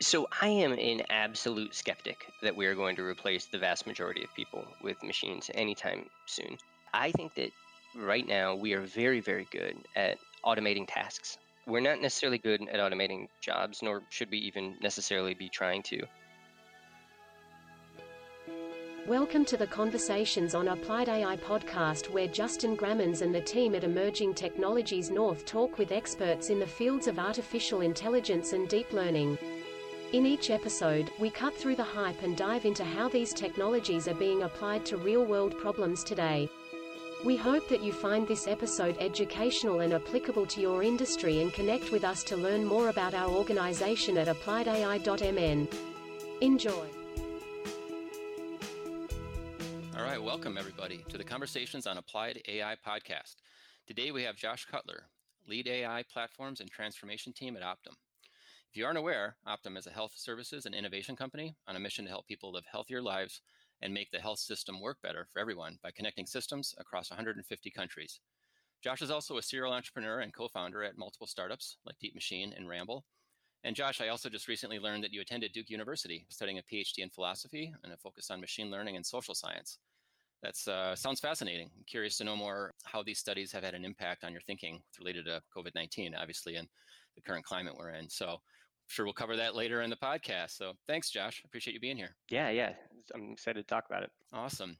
So I am an absolute skeptic that we are going to replace the vast majority of people with machines anytime soon. I think that right now we are very, very good at automating tasks. We're not necessarily good at automating jobs, nor should we even necessarily be trying to. Welcome to the Conversations on Applied AI podcast, where Justin Grammens and the team at Emerging Technologies North talk with experts in the fields of artificial intelligence and deep learning. In each episode, we cut through the hype and dive into how these technologies are being applied to real world problems today. We hope that you find this episode educational and applicable to your industry and connect with us to learn more about our organization at appliedai.mn. Enjoy. All right, welcome everybody to the Conversations on Applied AI podcast. Today we have Josh Cutler, lead AI platforms and transformation team at Optum. If you aren't aware, Optum is a health services and innovation company on a mission to help people live healthier lives and make the health system work better for everyone by connecting systems across 150 countries. Josh is also a serial entrepreneur and co founder at multiple startups like Deep Machine and Ramble. And Josh, I also just recently learned that you attended Duke University studying a PhD in philosophy and a focus on machine learning and social science. That uh, sounds fascinating. I'm curious to know more how these studies have had an impact on your thinking related to COVID 19, obviously, and the current climate we're in. So, sure we'll cover that later in the podcast. So, thanks, Josh. Appreciate you being here. Yeah, yeah. I'm excited to talk about it. Awesome.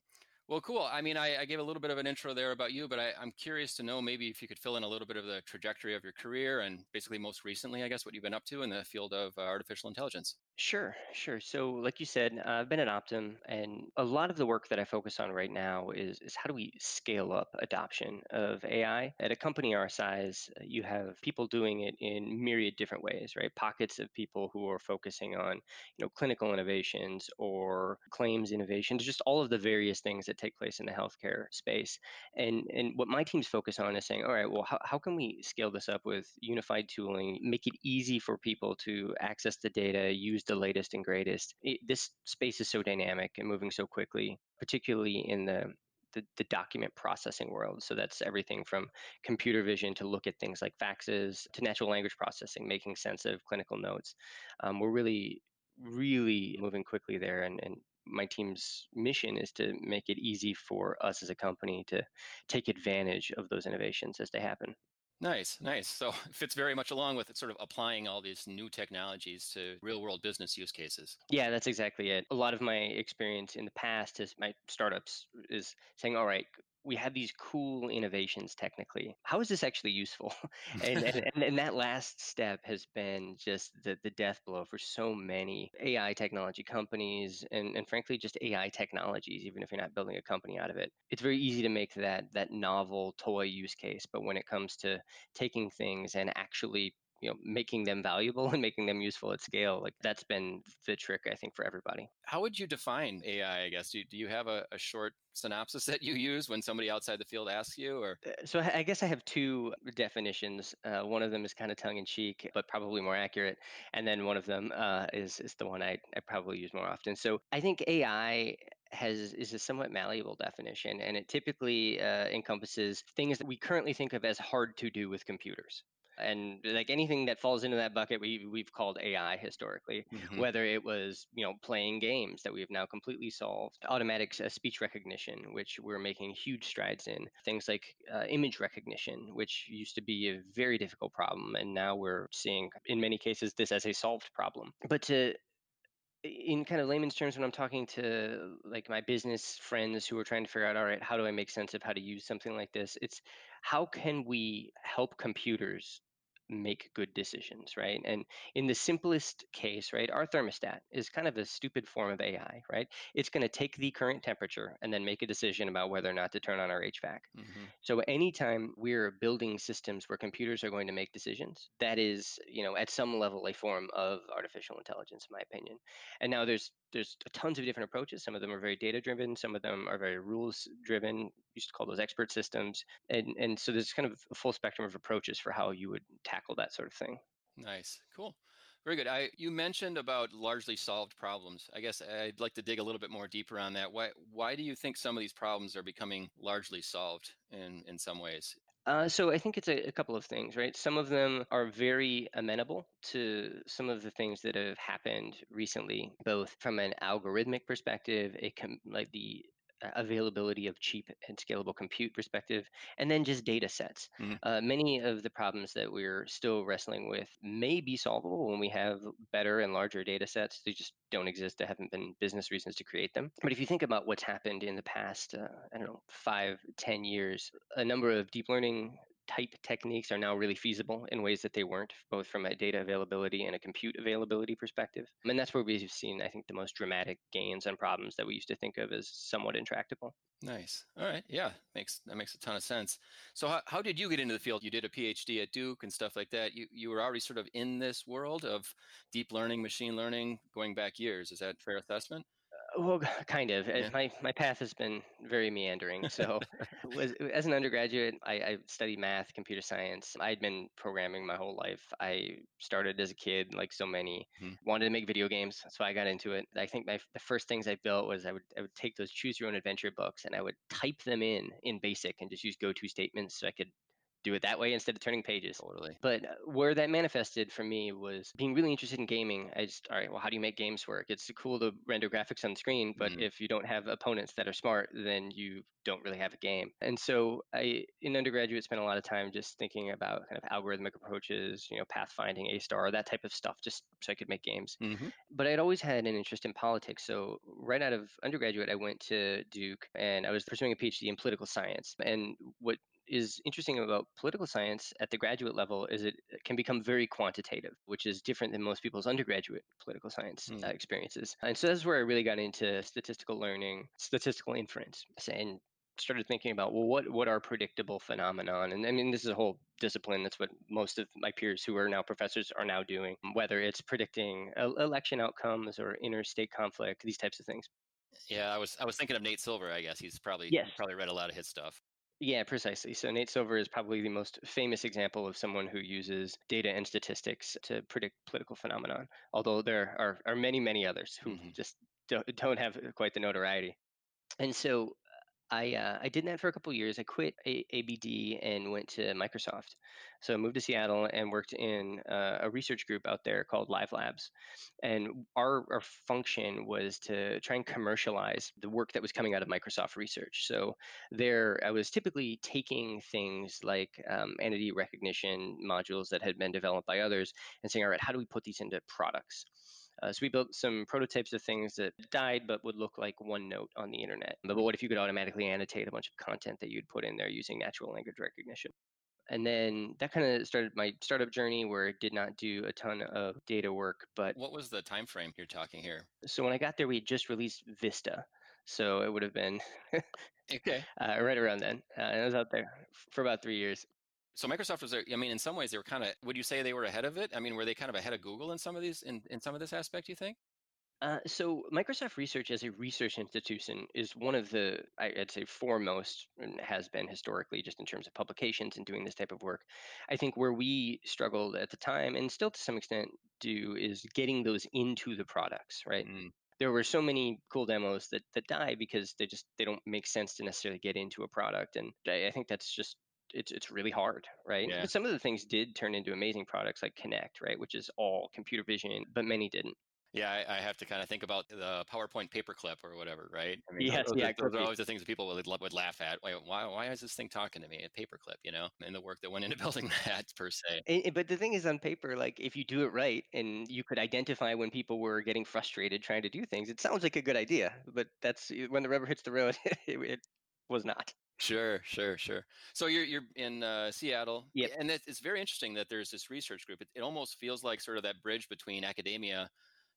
Well, cool. I mean, I, I, gave a little bit of an intro there about you, but I, am curious to know maybe if you could fill in a little bit of the trajectory of your career and basically most recently, I guess, what you've been up to in the field of uh, artificial intelligence. Sure, sure. So, like you said, uh, I've been at Optum, and a lot of the work that I focus on right now is, is how do we scale up adoption of AI? At a company our size, uh, you have people doing it in myriad different ways, right? Pockets of people who are focusing on, you know, clinical innovations or claims innovations, just all of the various things that take place in the healthcare space. And and what my team's focus on is saying, all right, well, how, how can we scale this up with unified tooling, make it easy for people to access the data, use the latest and greatest. It, this space is so dynamic and moving so quickly, particularly in the the, the, document processing world. So that's everything from computer vision to look at things like faxes to natural language processing, making sense of clinical notes. Um, we're really, really moving quickly there. And, and my team's mission is to make it easy for us as a company to take advantage of those innovations as they happen. Nice, nice. So it fits very much along with sort of applying all these new technologies to real world business use cases. Yeah, that's exactly it. A lot of my experience in the past is my startups is saying, all right, we have these cool innovations technically. How is this actually useful? and, and, and that last step has been just the, the death blow for so many AI technology companies and, and frankly just AI technologies, even if you're not building a company out of it. It's very easy to make that that novel toy use case, but when it comes to taking things and actually you know making them valuable and making them useful at scale like that's been the trick i think for everybody. How would you define ai i guess? Do, do you have a, a short synopsis that you use when somebody outside the field asks you or? Uh, so i guess i have two definitions uh, one of them is kind of tongue-in-cheek but probably more accurate and then one of them uh, is, is the one I, I probably use more often. So i think ai has is a somewhat malleable definition and it typically uh, encompasses things that we currently think of as hard to do with computers and like anything that falls into that bucket we, we've called ai historically mm-hmm. whether it was you know playing games that we have now completely solved automatic uh, speech recognition which we're making huge strides in things like uh, image recognition which used to be a very difficult problem and now we're seeing in many cases this as a solved problem but to in kind of layman's terms when i'm talking to like my business friends who are trying to figure out all right how do i make sense of how to use something like this it's how can we help computers make good decisions, right? And in the simplest case, right, our thermostat is kind of a stupid form of AI, right? It's going to take the current temperature and then make a decision about whether or not to turn on our HVAC. Mm-hmm. So anytime we're building systems where computers are going to make decisions, that is, you know, at some level a form of artificial intelligence, in my opinion. And now there's there's tons of different approaches. Some of them are very data driven. Some of them are very rules driven. Used to call those expert systems. And and so there's kind of a full spectrum of approaches for how you would tackle that sort of thing. Nice, cool, very good. I you mentioned about largely solved problems. I guess I'd like to dig a little bit more deeper on that. Why why do you think some of these problems are becoming largely solved in in some ways? Uh, so I think it's a, a couple of things, right? Some of them are very amenable to some of the things that have happened recently, both from an algorithmic perspective, a com- like the availability of cheap and scalable compute perspective, and then just data sets. Mhm. Uh, many of the problems that we're still wrestling with may be solvable when we have better and larger data sets. They just don't exist. There haven't been business reasons to create them. But if you think about what's happened in the past, uh, I don't know, five, ten years, a number of deep learning type techniques are now really feasible in ways that they weren't, both from a data availability and a compute availability perspective. And that's where we've seen, I think, the most dramatic gains on problems that we used to think of as somewhat intractable. Nice. All right. Yeah, makes that makes a ton of sense. So, how, how did you get into the field? You did a PhD at Duke and stuff like that. You you were already sort of in this world of deep learning, machine learning, going back years. Is that fair assessment? Well, kind of. Yeah. My my path has been very meandering. So, was as an undergraduate, I, I studied math, computer science. I'd been programming my whole life. I started as a kid, like so many, Hmm. wanted to make video games, so I got into it. I think my the first things I built was I would I would take those choose your own adventure books and I would type them in in BASIC and just use go to statements so I could do it that way instead of turning pages. Totally. But uh, where that manifested for me was being really interested in gaming. I just, all right, well, how do you make games work? It's cool to render graphics on the screen, but Mhm. if you don't have opponents that are smart, then you don't really have a game. And so I, in undergraduate, spent a lot of time just thinking about kind of algorithmic approaches, you know, pathfinding, A star, that type of stuff, just so I could make games. hmm But I'd always had an interest in politics. So right out of undergraduate, I went to Duke and I was pursuing a PhD in political science. And what is interesting about political science at the graduate level is it can become very quantitative, which is different than most people's undergraduate political science uh, Mm. experiences. And so that's where I really got into statistical learning, statistical inference, and started thinking about well what what are predictable phenomenon and i mean this is a whole discipline that's what most of my peers who are now professors are now doing whether it's predicting e- election outcomes or interstate conflict these types of things Yeah, I was I was thinking of Nate Silver. I guess he's probably Yes. probably read a lot of his stuff. Yeah, precisely. So Nate Silver is probably the most famous example of someone who uses data and statistics to predict political phenomenon. Although there are, are many, many others who Mhm. just don't, don't have quite the notoriety. And so I uh, I did that for a couple years. I quit a- ABD and went to Microsoft. So I moved to Seattle and worked in uh, a research group out there called Live Labs. And our, our function was to try and commercialize the work that was coming out of Microsoft research. So there, I was typically taking things like um, entity recognition modules that had been developed by others and saying, all right, how do we put these into products? Uh, so we built some prototypes of things that died but would look like OneNote on the internet. But what if you could automatically annotate a bunch of content that you'd put in there using natural language recognition? And then that kind of started my startup journey where I did not do a ton of data work. But What was the time frame you're talking here? so when I got there, we had just released Vista. So it would have been Okay. uh, right around then. Uh, and I was out there for about three years. So Microsoft was, I mean, in some ways, they were kind of. Would you say they were ahead of it? I mean, were they kind of ahead of Google in some of these in, in some of this aspect? You think? Uh, so Microsoft Research as a research institution is one of the, I'd say, foremost and has been historically, just in terms of publications and doing this type of work. I think where we struggled at the time, and still to some extent do, is getting those into the products. Right? Mm, There were so many cool demos that that die because they just they don't make sense to necessarily get into a product, and I, I think that's just. It's, it's really hard, right? Yeah. But some of the things did turn into amazing products like Kinect, right, which is all computer vision, but many didn't. Yeah, I, I have to kind of think about the PowerPoint paperclip or whatever, right? I mean, Yes, those, yeah, are, those are always the things that people would, would laugh at. Why, why, why is this thing talking to me? A paperclip, you know, and the work that went into building that per se. And- but the thing is, on paper, like if you do it right and you could identify when people were getting frustrated trying to do things, it sounds like a good idea. But that's when the rubber hits the road, it, it was not. Sure, sure, sure. So you're you're in uh, Seattle, yeah, and it's, it's very interesting that there's this research group. It, it almost feels like sort of that bridge between academia.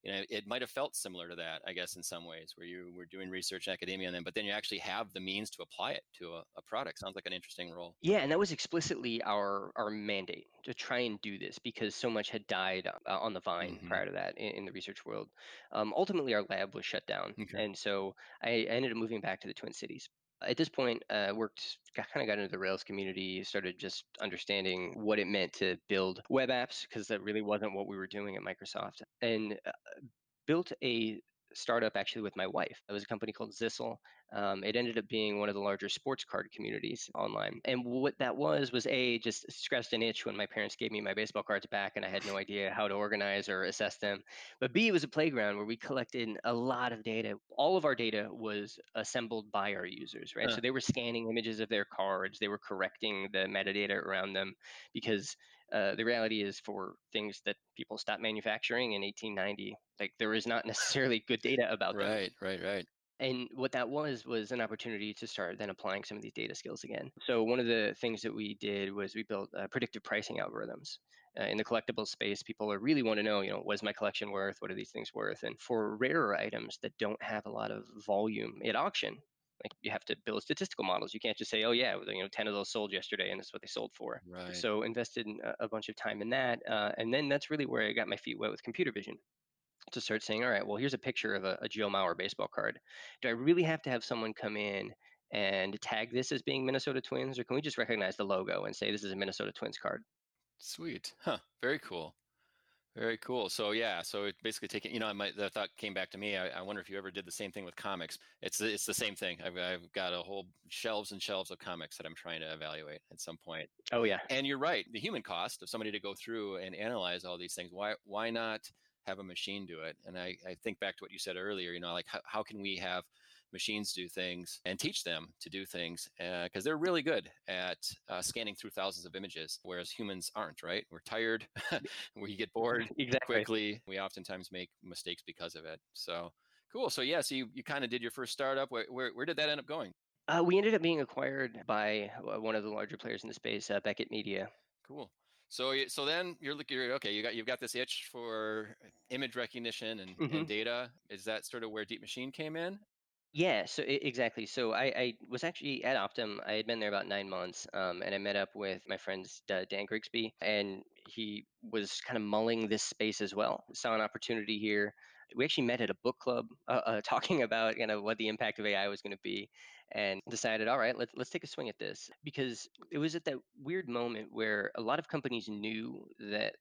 You know, it might have felt similar to that, I guess, in some ways, where you were doing research in academia, and then but then you actually have the means to apply it to a, a product. Sounds like an interesting role. Yeah, and that was explicitly our our mandate to try and do this because so much had died uh, on the vine Mhm. prior to that in, in the research world. Um, ultimately, our lab was shut down, Okay. and so I, I ended up moving back to the Twin Cities. At this point, uh, worked kind of got into the Rails community, started just understanding what it meant to build web apps because that really wasn't what we were doing at Microsoft, and uh, built a startup actually with my wife. It was a company called Zissel. Um, it ended up being one of the larger sports card communities online. And what that was was a just scratched an itch when my parents gave me my baseball cards back and I had no idea how to organize or assess them. But B, it was a playground where we collected a lot of data. All of our data was assembled by our users, right? Huh. So they were scanning images of their cards, they were correcting the metadata around them because uh, the reality is for things that people stopped manufacturing in 1890 like there is not necessarily good data about right, them. Right right right. And what that was was an opportunity to start then applying some of these data skills again. So one of the things that we did was we built uh, predictive pricing algorithms uh, in the collectible space. People are really want to know you know what's my collection worth? What are these things worth? And for rarer items that don't have a lot of volume at auction like you have to build statistical models. You can't just say, "Oh yeah, you know, ten of those sold yesterday, and that's what they sold for." Right. So invested in a, bunch of time in that, uh, and then that's really where I got my feet wet with computer vision to start saying, "All right, well, here's a picture of a, a Joe Mauer baseball card. Do I really have to have someone come in and tag this as being Minnesota Twins, or can we just recognize the logo and say this is a Minnesota Twins card?" Sweet, huh? Very cool. Very cool. So yeah, so it basically taking, you know, my, the thought came back to me. I, I, wonder if you ever did the same thing with comics. It's it's the same thing. I've I've got a whole shelves and shelves of comics that I'm trying to evaluate at some point. Oh yeah. And you're right. The human cost of somebody to go through and analyze all these things. Why why not have a machine do it? And I, I think back to what you said earlier. You know, like how, how can we have machines do things and teach them to do things because uh, they're really good at uh, scanning through thousands of images, whereas humans aren't, right? We're tired, we get bored exactly. quickly. We oftentimes make mistakes because of it. So cool. So, yeah, so you, you kind of did your first startup. Where, where, where did that end up going? Uh, we ended up being acquired by uh, one of the larger players in the space, uh, Beckett Media. Cool. So, so then you're looking. Okay, you got you've got this itch for image recognition and, mm-hmm. and, data. Is that sort of where Deep Machine came in? Yeah, so exactly. So I, I was actually at Optum. I had been there about nine months, um, and I met up with my friend uh, Dan Grigsby, and he was kind of mulling this space as well. Saw an opportunity here. We actually met at a book club, uh, uh, talking about you know what the impact of AI was going to be, and decided, all right, let's let's take a swing at this because it was at that weird moment where a lot of companies knew that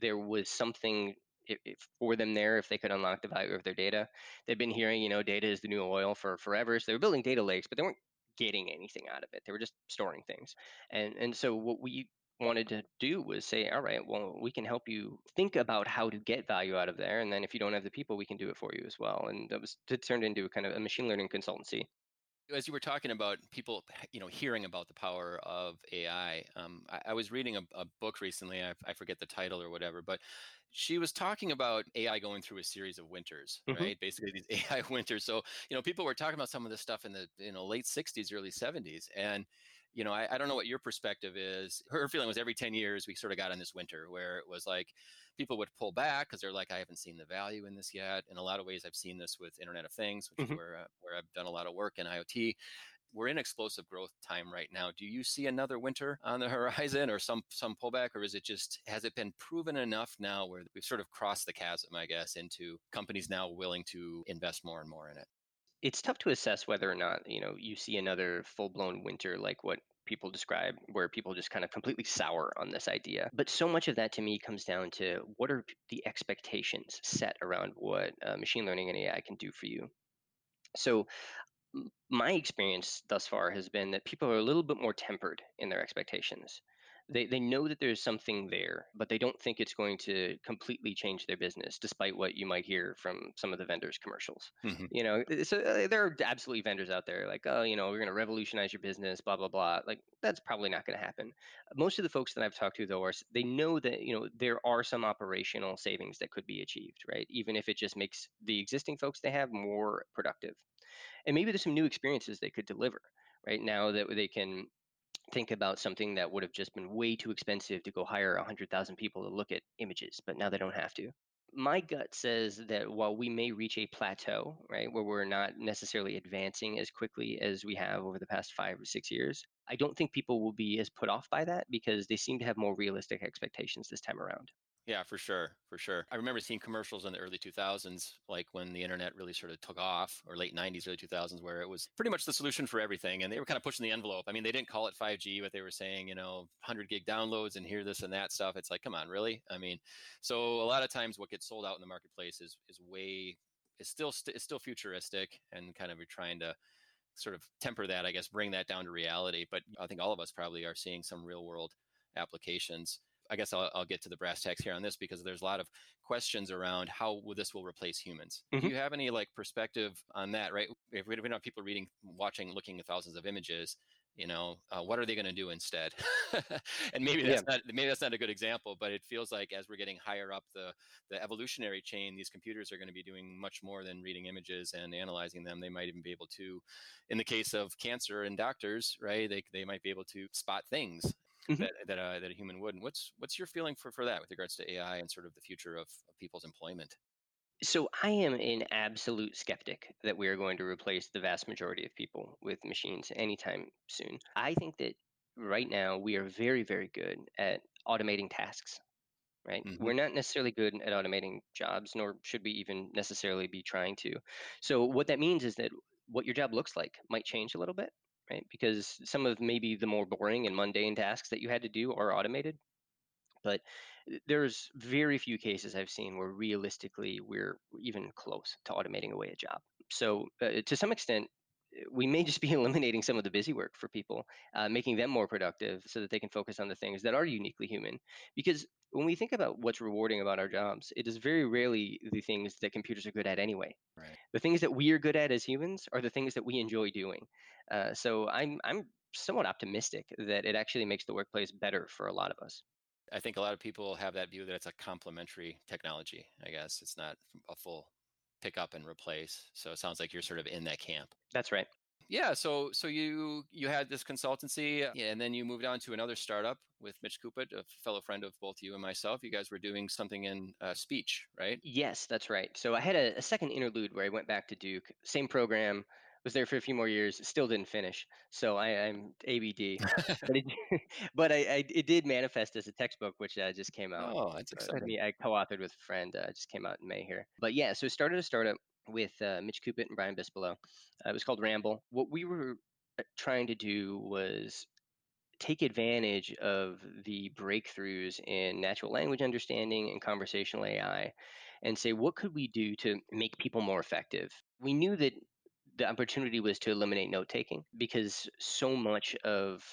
there was something if, for them there if they could unlock the value of their data. They've been hearing, you know, data is the new oil for forever. So they were building data lakes, but they weren't getting anything out of it. They were just storing things. And and so what we wanted to do was say, all right, well, we can help you think about how to get value out of there. And then if you don't have the people, we can do it for you as well. And that was turned into kind of a machine learning consultancy as you were talking about people you know hearing about the power of ai um, I, I, was reading a, a book recently I, I, forget the title or whatever but she was talking about ai going through a series of winters mm-hmm. right basically these ai winters so you know people were talking about some of this stuff in the you know late 60s early 70s and you know, I, I, don't know what your perspective is. Her feeling was every 10 years we sort of got in this winter where it was like people would pull back because they're like, I haven't seen the value in this yet. In a lot of ways, I've seen this with Internet of Things, which mm-hmm. is where, uh, where I've done a lot of work in IoT. We're in explosive growth time right now. Do you see another winter on the horizon or some some pullback, or is it just has it been proven enough now where we've sort of crossed the chasm, I guess, into companies now willing to invest more and more in it? it's tough to assess whether or not you know you see another full-blown winter like what people describe where people just kind of completely sour on this idea but so much of that to me comes down to what are the expectations set around what uh, machine learning and ai can do for you? So my experience thus far has been that people are a little bit more tempered in their expectations they, they know that there's something there, but they don't think it's going to completely change their business, despite what you might hear from some of the vendors' commercials. Mm-hmm. You know, so uh, there are absolutely vendors out there like, oh, you know, we're going to revolutionize your business, blah blah blah. Like that's probably not going to happen. Most of the folks that I've talked to, though, are they know that you know there are some operational savings that could be achieved, right? Even if it just makes the existing folks they have more productive, and maybe there's some new experiences they could deliver right now that they can think about something that would have just been way too expensive to go hire 100,000 people to look at images, but now they don't have to. My gut says that while we may reach a plateau, right, where we're not necessarily advancing as quickly as we have over the past five or six years, I don't think people will be as put off by that because they seem to have more realistic expectations this time around. Yeah, for sure, for sure. I remember seeing commercials in the early 2000s, like when the internet really sort of took off, or late 90s, early 2000s, where it was pretty much the solution for everything, and they were kind of pushing the envelope. I mean, they didn't call it 5G, but they were saying, you know, 100 gig downloads and here, this, and that stuff. It's like, come on, really? I mean, so a lot of times, what gets sold out in the marketplace is is way is still st- is still futuristic and kind of trying to sort of temper that, I guess, bring that down to reality. But I think all of us probably are seeing some real world applications. I guess I'll, I'll, get to the brass tacks here on this because there's a lot of questions around how this will replace humans. Mm-hmm. Do you have any like perspective on that? Right? If we don't have people reading, watching, looking at thousands of images, you know, uh, what are they going to do instead? and maybe that's yeah. not maybe that's not a good example, but it feels like as we're getting higher up the the evolutionary chain, these computers are going to be doing much more than reading images and analyzing them. They might even be able to, in the case of cancer and doctors, right? They they might be able to spot things mm-hmm. that that, uh, that a human would. And What's what's your feeling for, for that with regards to AI and sort of the future of, of people's employment? So I am an absolute skeptic that we are going to replace the vast majority of people with machines anytime soon. I think that right now we are very, very good at automating tasks. Right? Mm-hmm. We're not necessarily good at automating jobs, nor should we even necessarily be trying to. So what that means is that what your job looks like might change a little bit right? Because some of maybe the more boring and mundane tasks that you had to do are automated. But uh, there's very few cases I've seen where realistically we're even close to automating away a job. So uh, to some extent, we may just be eliminating some of the busy work for people, uh, making them more productive so that they can focus on the things that are uniquely human. Because when we think about what's rewarding about our jobs, it is very rarely the things that computers are good at anyway. Right. The things that we are good at as humans are the things that we enjoy doing. Uh, so I'm I'm somewhat optimistic that it actually makes the workplace better for a lot of us. I think a lot of people have that view that it's a complementary technology. I guess it's not a full pick up and replace. So it sounds like you're sort of in that camp. That's right. Yeah, so so you you had this consultancy, and then you moved on to another startup with Mitch Coopet, a fellow friend of both you and myself. You guys were doing something in uh, speech, right? Yes, that's right. So I had a, a, second interlude where I went back to Duke, same program, was there for a few more years, still didn't finish. So I, am ABD, but, it, but I, I, it did manifest as a textbook, which uh, just came out. Oh, that's exciting. I co-authored with a friend, uh, just came out in May here. But yeah, so started a startup with uh, Mitch Coopet and Brian Bispolo. Uh, it was called Ramble. What we were uh, trying to do was take advantage of the breakthroughs in natural language understanding and conversational AI and say, what could we do to make people more effective? We knew that the opportunity was to eliminate note taking because so much of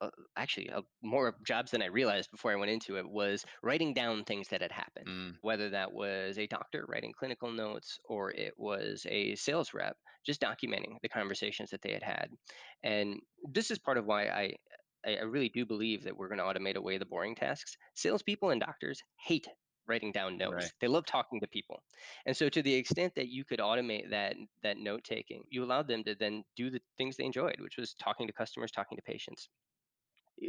uh, actually uh, more jobs than I realized before I went into it was writing down things that had happened, mm. whether that was a doctor writing clinical notes or it was a sales rep just documenting the conversations that they had had. And this is part of why I I really do believe that we're going to automate away the boring tasks. Salespeople and doctors hate writing down notes. Right. They love talking to people. And so to the extent that you could automate that that note taking, you allowed them to then do the things they enjoyed, which was talking to customers, talking to patients.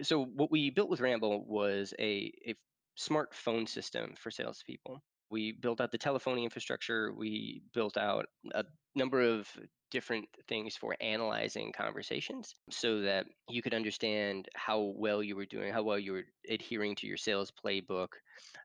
So what we built with Ramble was a, a smart phone system for salespeople. We built out the telephony infrastructure. We built out a number of different things for analyzing conversations so that you could understand how well you were doing, how well you were adhering to your sales playbook,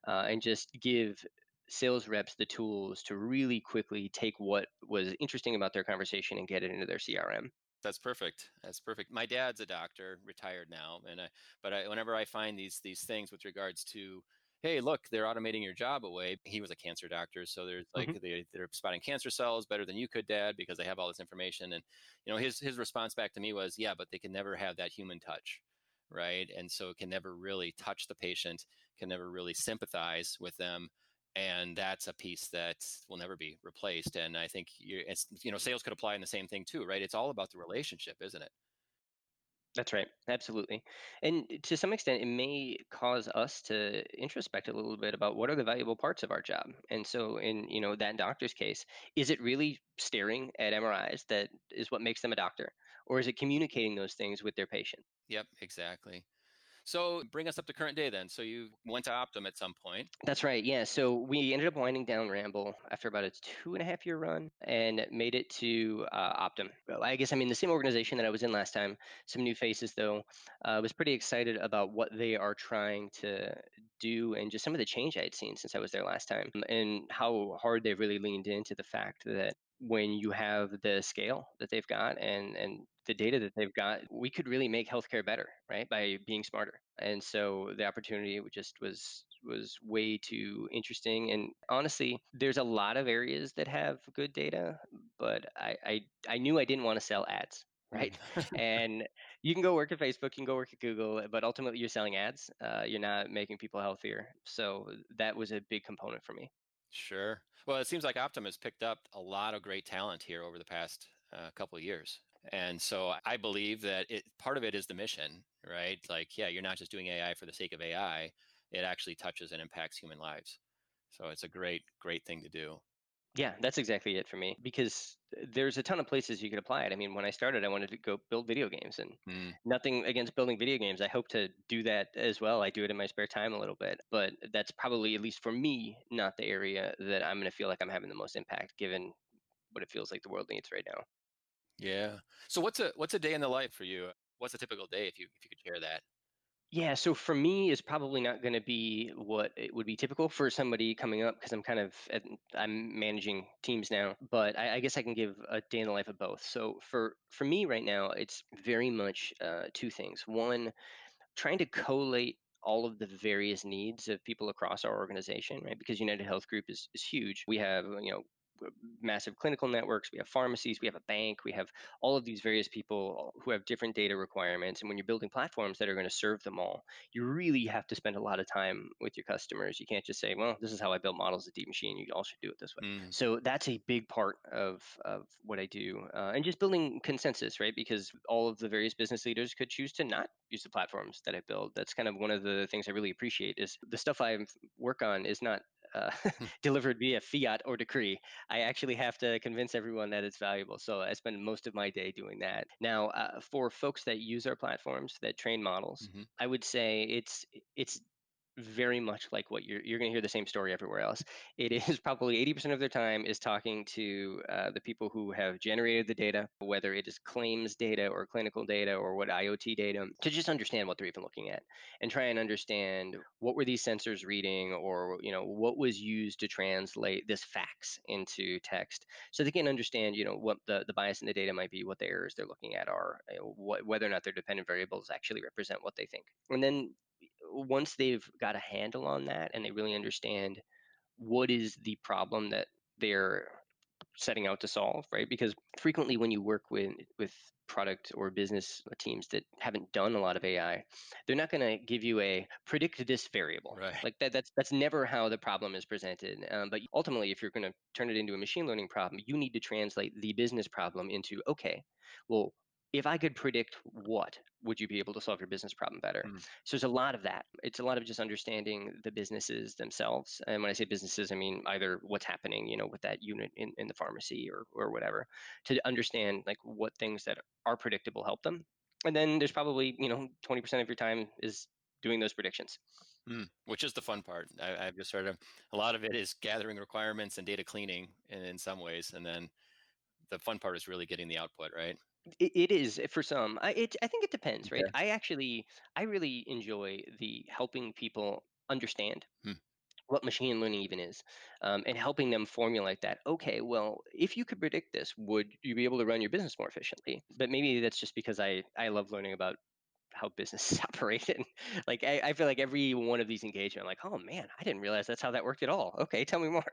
uh, and just give sales reps the tools to really quickly take what was interesting about their conversation and get it into their CRM. That's perfect. That's perfect. My dad's a doctor, retired now, and I, but I, whenever I find these these things with regards to hey, look, they're automating your job away. He was a cancer doctor, so there's like mm-hmm. they, they're spotting cancer cells better than you could, Dad, because they have all this information. And you know, his his response back to me was, yeah, but they can never have that human touch, right? And so it can never really touch the patient, can never really sympathize with them. And that's a piece that will never be replaced. And I think it's, you know, sales could apply in the same thing too, right? It's all about the relationship, isn't it? That's right. Absolutely. And to some extent, it may cause us to introspect a little bit about what are the valuable parts of our job. And so, in you know that doctor's case, is it really staring at MRIs that is what makes them a doctor, or is it communicating those things with their patient? Yep, exactly. So bring us up to current day then. So you went to Optum at some point. That's right. Yeah. So we ended up winding down Ramble after about a two and a half year run and made it to uh, Optum. I guess I'm in the same organization that I was in last time. Some new faces though. I uh, was pretty excited about what they are trying to do and just some of the change I had seen since I was there last time and how hard they've really leaned into the fact that when you have the scale that they've got and and the data that they've got, we could really make healthcare better, right, by being smarter. And so the opportunity just was was way too interesting. And honestly, there's a lot of areas that have good data, but I I, I knew I didn't want to sell ads right? Mm. and you can go work at Facebook, you can go work at Google, but ultimately you're selling ads. Uh, you're not making people healthier. So that was a big component for me. Sure. Well, it seems like Optum has picked up a lot of great talent here over the past uh, couple of years. And so I believe that it, part of it is the mission, right? Like, yeah, you're not just doing AI for the sake of AI, it actually touches and impacts human lives. So it's a great, great thing to do. Yeah, that's exactly it for me because there's a ton of places you could apply it. I mean, when I started, I wanted to go build video games and Mm, nothing against building video games. I hope to do that as well. I do it in my spare time a little bit, but that's probably, at least for me, not the area that I'm going to feel like I'm having the most impact given what it feels like the world needs right now. yeah. So what's a what's a day in the life for you? What's a typical day if you if you could share that? Yeah, so for me, it's probably not going to be what it would be typical for somebody coming up because I'm kind of at, I'm managing teams now. But I, I guess I can give a day in the life of both. So for for me right now, it's very much uh, two things. One, trying to collate all of the various needs of people across our organization, right? Because United Health Group is, is huge. We have, you know, massive clinical networks, we have pharmacies, we have a bank, we have all of these various people who have different data requirements. And when you're building platforms that are going to serve them all, you really have to spend a lot of time with your customers. You can't just say, well, this is how I build models at Deep Machine. You all should do it this way. Mm, So that's a big part of, of what I do. Uh, and just building consensus, right? Because all of the various business leaders could choose to not use the platforms that I build. That's kind of one of the things I really appreciate is the stuff I work on is not uh, hmm, delivered via fiat or decree. I actually have to convince everyone that it's valuable. So I spend most of my day doing that. Now, uh, for folks that use our platforms that train models, mhm, I would say it's it's very much like what you're you're going to hear the same story everywhere else. It is probably 80% of their time is talking to uh, the people who have generated the data, whether it is claims data or clinical data or what IoT data, to just understand what they're even looking at and try and understand what were these sensors reading or you know what was used to translate this fax into text so they can understand you know what the, the bias in the data might be what the errors they're looking at are you know, what, whether or not their dependent variables actually represent what they think and then once they've got a handle on that and they really understand what is the problem that they're setting out to solve, right? Because frequently when you work with with product or business teams that haven't done a lot of AI, they're not going to give you a predict this variable. right. Like that that's that's never how the problem is presented. Um, but ultimately, if you're going to turn it into a machine learning problem, you need to translate the business problem into okay, well. If I could predict what, would you be able to solve your business problem better? Mm, So there's a lot of that. It's a lot of just understanding the businesses themselves. And when I say businesses, I mean either what's happening, you know, with that unit in, in the pharmacy or or whatever, to understand like what things that are predictable help them. And then there's probably, you know, 20% of your time is doing those predictions. mm, which is the fun part. I, I've just sort of a lot of it is gathering requirements and data cleaning in, in some ways, and then the fun part is really getting the output, right? It, it is for some. I it, I think it depends, right? Okay. I actually I really enjoy the helping people understand Hmm, what machine learning even is um, and helping them formulate that okay well if you could predict this would you be able to run your business more efficiently but maybe that's just because i i love learning about how businesses operate and like I, I feel like every one of these engagements i'm like oh man i didn't realize that's how that worked at all okay tell me more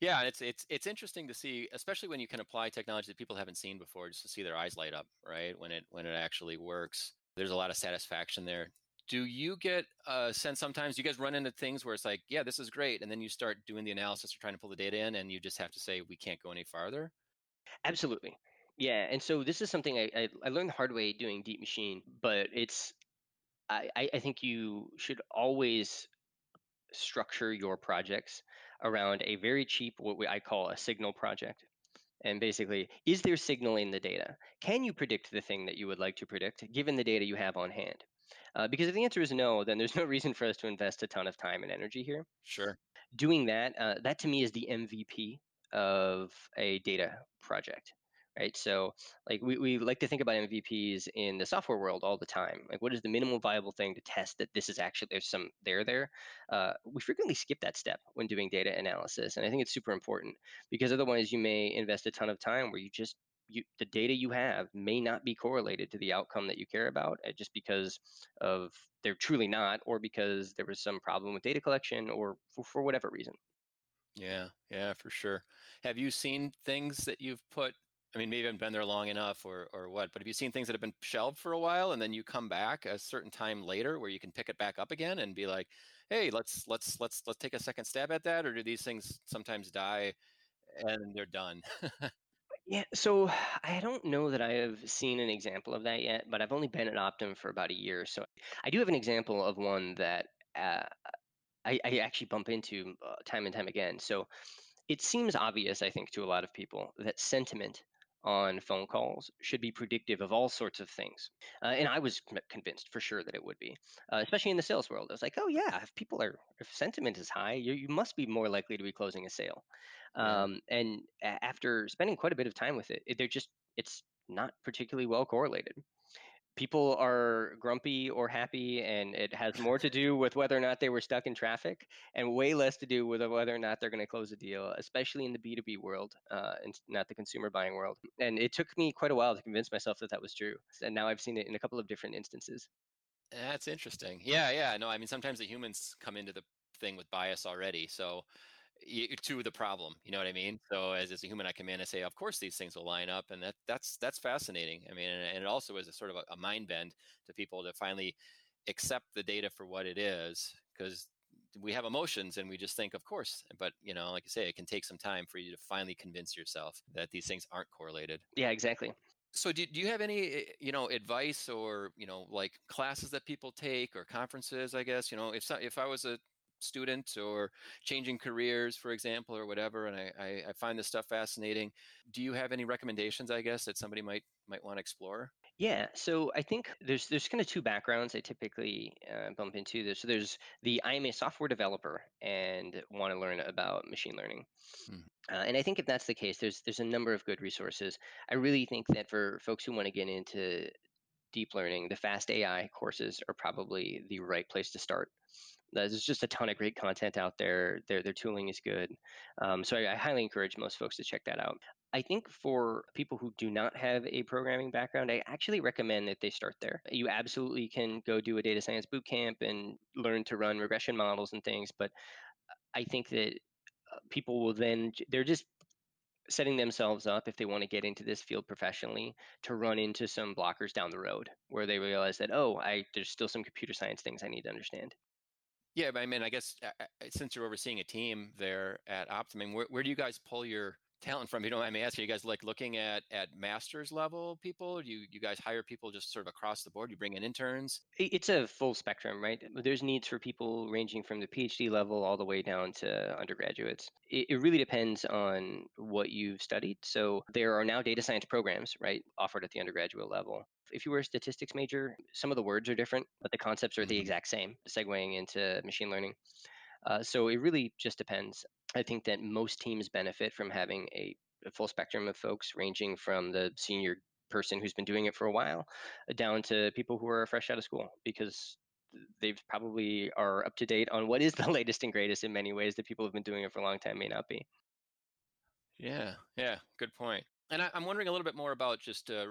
Yeah, it's it's it's interesting to see, especially when you can apply technology that people haven't seen before, just to see their eyes light up, right? When it when it actually works. There's a lot of satisfaction there. Do you get a sense sometimes you guys run into things where it's like, yeah, this is great, and then you start doing the analysis or trying to pull the data in, and you just have to say we can't go any farther? absolutely yeah and so this is something i i, I learned the hard way doing deep machine but it's I, I I think you should always structure your projects around a very cheap, what we, I call a signal project. And basically, is there signal in the data? Can you predict the thing that you would like to predict given the data you have on hand? Uh, because if the answer is no, then there's no reason for us to invest a ton of time and energy here Sure. doing that, uh, that to me is the MVP of a data project, right? So, like, we, we like to think about MVPs in the software world all the time. Like, what is the minimal viable thing to test that this is actually there's some there there? Uh, we frequently skip that step when doing data analysis, and I think it's super important because otherwise you may invest a ton of time where you just you, the data you have may not be correlated to the outcome that you care about uh, just because of they're truly not or because there was some problem with data collection or for, for whatever reason yeah yeah for sure have you seen things that you've put I mean, maybe I haven't been there long enough or or what, but have you seen things that have been shelved for a while and then you come back a certain time later where you can pick it back up again and be like, hey, let's let's let's let's take a second stab at that? Or do these things sometimes die and they're done? Yeah, so I don't know that I have seen an example of that yet, but I've only been at Optum for about a year. So I do have an example of one that uh, I, I actually bump into uh, time and time again. So it seems obvious, I think, to a lot of people that sentiment on phone calls should be predictive of all sorts of things. Uh, and I was convinced for sure that it would be, uh, especially in the sales world. I was like, oh, yeah, if people are, if sentiment is high, you, you must be more likely to be closing a sale. Um, and a- after spending quite a bit of time with it, it, they're just, it's not particularly well correlated people are grumpy or happy and it has more to do with whether or not they were stuck in traffic and way less to do with whether or not they're going to close a deal especially in the b2b world uh, and not the consumer buying world and it took me quite a while to convince myself that that was true and now i've seen it in a couple of different instances That's interesting. Yeah, yeah. No, I mean sometimes the humans come into the thing with bias already. So to the problem, you know what I mean? So as, as a human, I come in and say, of course these things will line up, and that that's that's fascinating. I mean, and, and it also is a sort of a, a mind bend to people to finally accept the data for what it is, because we have emotions and we just think, of course. But you know, like you say, it can take some time for you to finally convince yourself that these things aren't correlated. yeah exactly So do, do you have any, eh, you know, advice or, you know, like classes that people take or conferences, I guess, you know, if, so- if I was a student or changing careers, for example, or whatever, and I, I, I find this stuff fascinating, do you have any recommendations, I guess, that somebody might, might want to explore? Yeah, so I think there's there's kind of two backgrounds I typically uh, bump into. This so there's the I'm a software developer and want to learn about machine learning, Mhm. uh, and I think if that's the case, there's there's a number of good resources. I really think that for folks who want to get into deep learning, the fast AI courses are probably the right place to start. There's just a ton of great content out there. Their their tooling is good, um, so I, I highly encourage most folks to check that out. I think for people who do not have a programming background, I actually recommend that they start there. You absolutely can go do a data science boot camp and learn to run regression models and things, but I think that uh, people will then they're just setting themselves up if they want to get into this field professionally to run into some blockers down the road where they realize that oh, I there's still some computer science things I need to understand. Yeah, but I mean, I guess uh, uh, since you're overseeing a team there at mean, where, where do you guys pull your talent from? You know, I mean, ask you guys like looking at at masters level people? Do you you guys hire people just sort of across the board? You bring in interns? It's a full spectrum, right? There's needs for people ranging from the PhD level all the way down to undergraduates. It, it really depends on what you've studied. So there are now data science programs, right, offered at the undergraduate level. If you were a statistics major, some of the words are different, but the concepts are the Mhm. exact same, segueing into machine learning. Uh, so it really just depends. I think that most teams benefit from having a, a full spectrum of folks, ranging from the senior person who's been doing it for a while uh, down to people who are fresh out of school, because they probably are up to date on what is the latest and greatest in many ways that people have been doing it for a long time may not be. Yeah, yeah, good point. And I, I'm wondering a little bit more about just uh,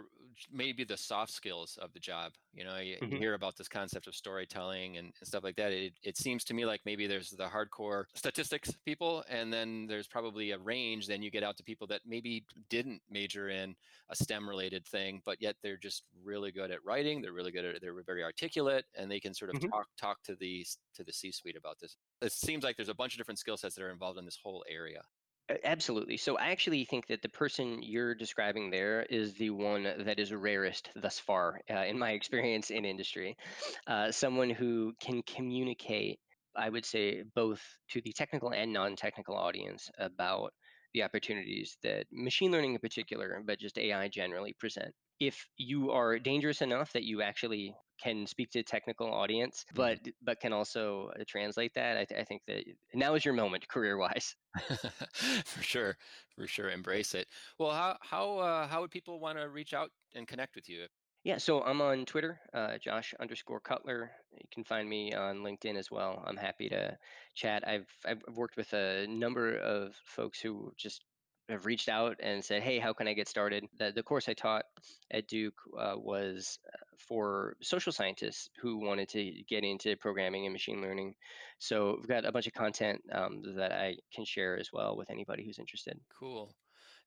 maybe the soft skills of the job. You know, you, you hmm hear about this concept of storytelling and, and stuff like that. It, it seems to me like maybe there's the hardcore statistics people, and then there's probably a range. Then you get out to people that maybe didn't major in a STEM related thing, but yet they're just really good at writing. They're really good at. They're very articulate, and they can sort of hmm talk talk to the to the C-suite about this. It seems like there's a bunch of different skill sets that are involved in this whole area. Absolutely. So I actually think that the person you're describing there is the one that is rarest thus far, uh, in my experience in industry. Uh, someone who can communicate, I would say, both to the technical and non-technical audience about the opportunities that machine learning in particular, but just AI generally present. If you are dangerous enough that you actually can speak to a technical audience, Mhm. but but can also uh, translate that, I, th- I think that now is your moment career-wise. for sure, for sure. Embrace it. Well, how how uh, how would people want to reach out and connect with you? Yeah, so I'm on Twitter, uh, Josh underscore Cutler. You can find me on LinkedIn as well. I'm happy to chat. I've I've worked with a number of folks who just have reached out and said, "Hey, how can I get started?" The, the course I taught at Duke uh, was uh, for social scientists who wanted to get into programming and machine learning. So we've got a bunch of content um, that I can share as well with anybody who's interested. Cool.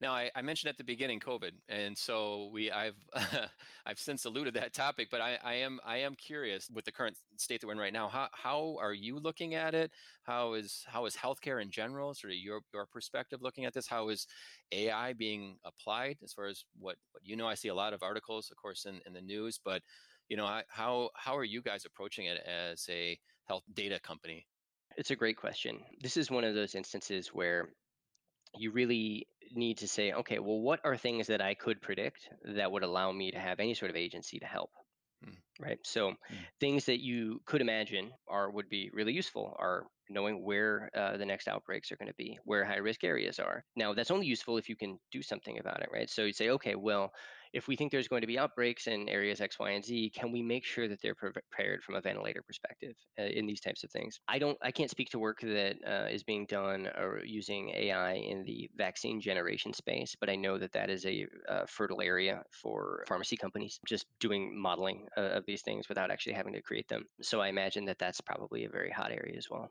Now, I, I, mentioned at the beginning COVID, and so we I've I've since alluded that topic, but I, I am I am curious with the current state that we're in right now. How how are you looking at it? How is how is healthcare in general, sort of your your perspective looking at this? How is AI being applied as far as what what you know? I see a lot of articles, of course, in, in the news, but you know, how how are you guys approaching it as a health data company? It's a great question. This is one of those instances where you really need to say, okay, well, what are things that I could predict that would allow me to have any sort of agency to help? Mm. Right. So mm. things that you could imagine are would be really useful are knowing where uh, the next outbreaks are going to be, where high risk areas are. Now that's only useful if you can do something about it, right? So you say, okay, well, if we think there's going to be outbreaks in areas X, Y, and Z, can we make sure that they're prepared from a ventilator perspective uh, in these types of things? I don't, I can't speak to work that uh, is being done or using AI in the vaccine generation space, but I know that that is a uh, fertile area for pharmacy companies just doing modeling uh, of these things without actually having to create them. So I imagine that that's probably a very hot area as well.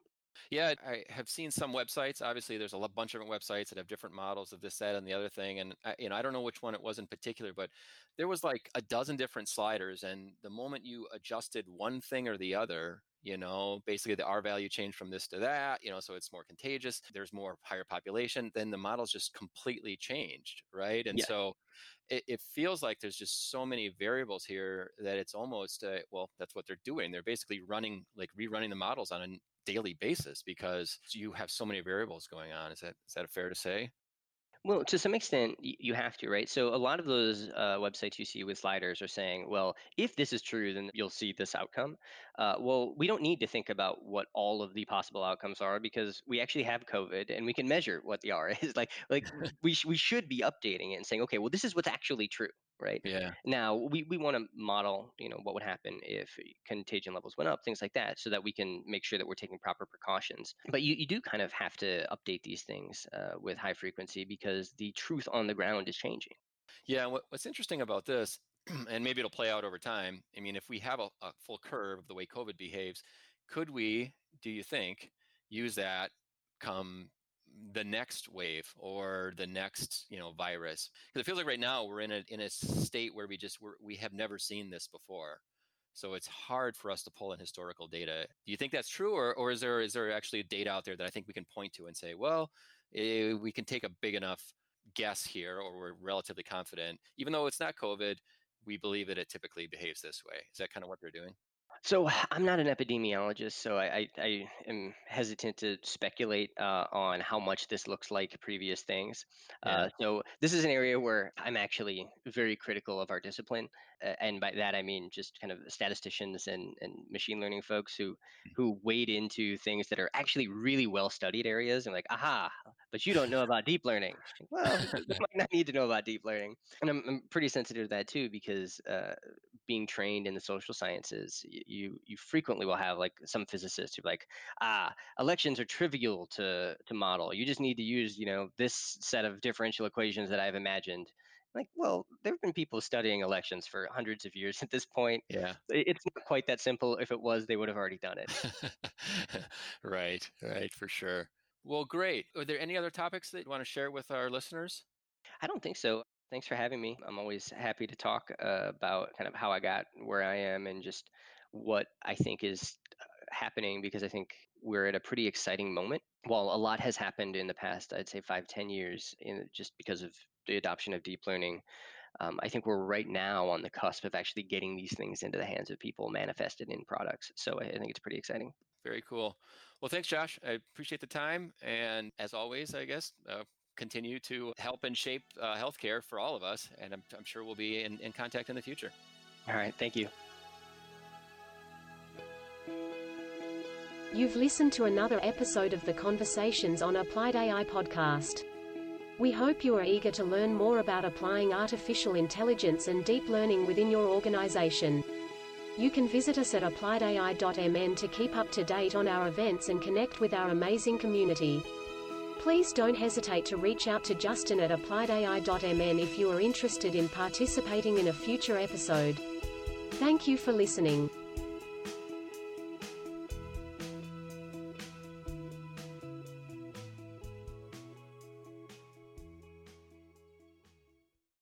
Yeah, I have seen some websites. Obviously, there's a bunch of different websites that have different models of this, that, and the other thing. And I, you know, I don't know which one it was in particular, but there was like a dozen different sliders, and the moment you adjusted one thing or the other, you know, basically the R value changed from this to that, you know, so it's more contagious. There's more higher population. Then the models just completely changed, right? And yeah. so it, it, feels like there's just so many variables here that it's almost uh, well that's what they're doing they're basically running like rerunning the models on a daily basis because you have so many variables going on. Is that is that fair to say? Well, to some extent, you have to, right? So a lot of those uh, websites you see with sliders are saying, well, if this is true, then you'll see this outcome. Uh, well, we don't need to think about what all of the possible outcomes are because we actually have COVID and we can measure what the R is. like, like we sh- we should be updating it and saying, okay, well, this is what's actually true, right? Yeah. Now we, we want to model, you know, what would happen if contagion levels went up, things like that, so that we can make sure that we're taking proper precautions. But you, you do kind of have to update these things uh, with high frequency because the truth on the ground is changing. Yeah. What, what's interesting about this, and maybe it'll play out over time. I mean, if we have a, a full curve of the way COVID behaves, could we, do you think, use that come the next wave or the next you know virus because it feels like right now we're in a in a state where we just we're, we have never seen this before. So it's hard for us to pull in historical data. Do you think that's true or, or is there is there actually data out there that i think we can point to and say well eh, we can take a big enough guess here or we're relatively confident even though it's not covid we believe that it typically behaves this way. Is that kind of what they're doing so I'm not an epidemiologist, so I, I, I am hesitant to speculate uh, on how much this looks like previous things. Yeah. Uh, so this is an area where I'm actually very critical of our discipline, and by that I mean just kind of statisticians and, and machine learning folks who hmm. who wade into things that are actually really well studied areas and like, aha, but you don't know about deep learning. Well, you might not need to know about deep learning, and I'm, I'm pretty sensitive to that too because uh, being trained in the social sciences, you you frequently will have like some physicists who like, ah, elections are trivial to to model. You just need to use you know this set of differential equations that I've imagined like well there have been people studying elections for hundreds of years at this point. Yeah. It's not quite that simple. If it was they would have already done it. Right right for sure. Well great. Are there any other topics that you want to share with our listeners? I don't think so. Thanks for having me. I'm always happy to talk uh, about kind of how i got where i am and just what i think is uh, happening because i think we're at a pretty exciting moment. While a lot has happened in the past i'd say five ten years in just because of the adoption of deep learning. Um, I think we're right now on the cusp of actually getting these things into the hands of people manifested in products. So I think it's pretty exciting. Very cool. Well, thanks, Josh. I appreciate the time. And as always, I guess, uh, continue to help and shape uh, healthcare for all of us. And I'm, I'm sure we'll be in, in contact in the future. All right. Thank you. You've listened to another episode of the Conversations on Applied AI podcast. We hope you are eager to learn more about applying artificial intelligence and deep learning within your organization. You can visit us at appliedai.mn to keep up to date on our events and connect with our amazing community. Please don't hesitate to reach out to Justin at appliedai.mn if you are interested in participating in a future episode. Thank you for listening.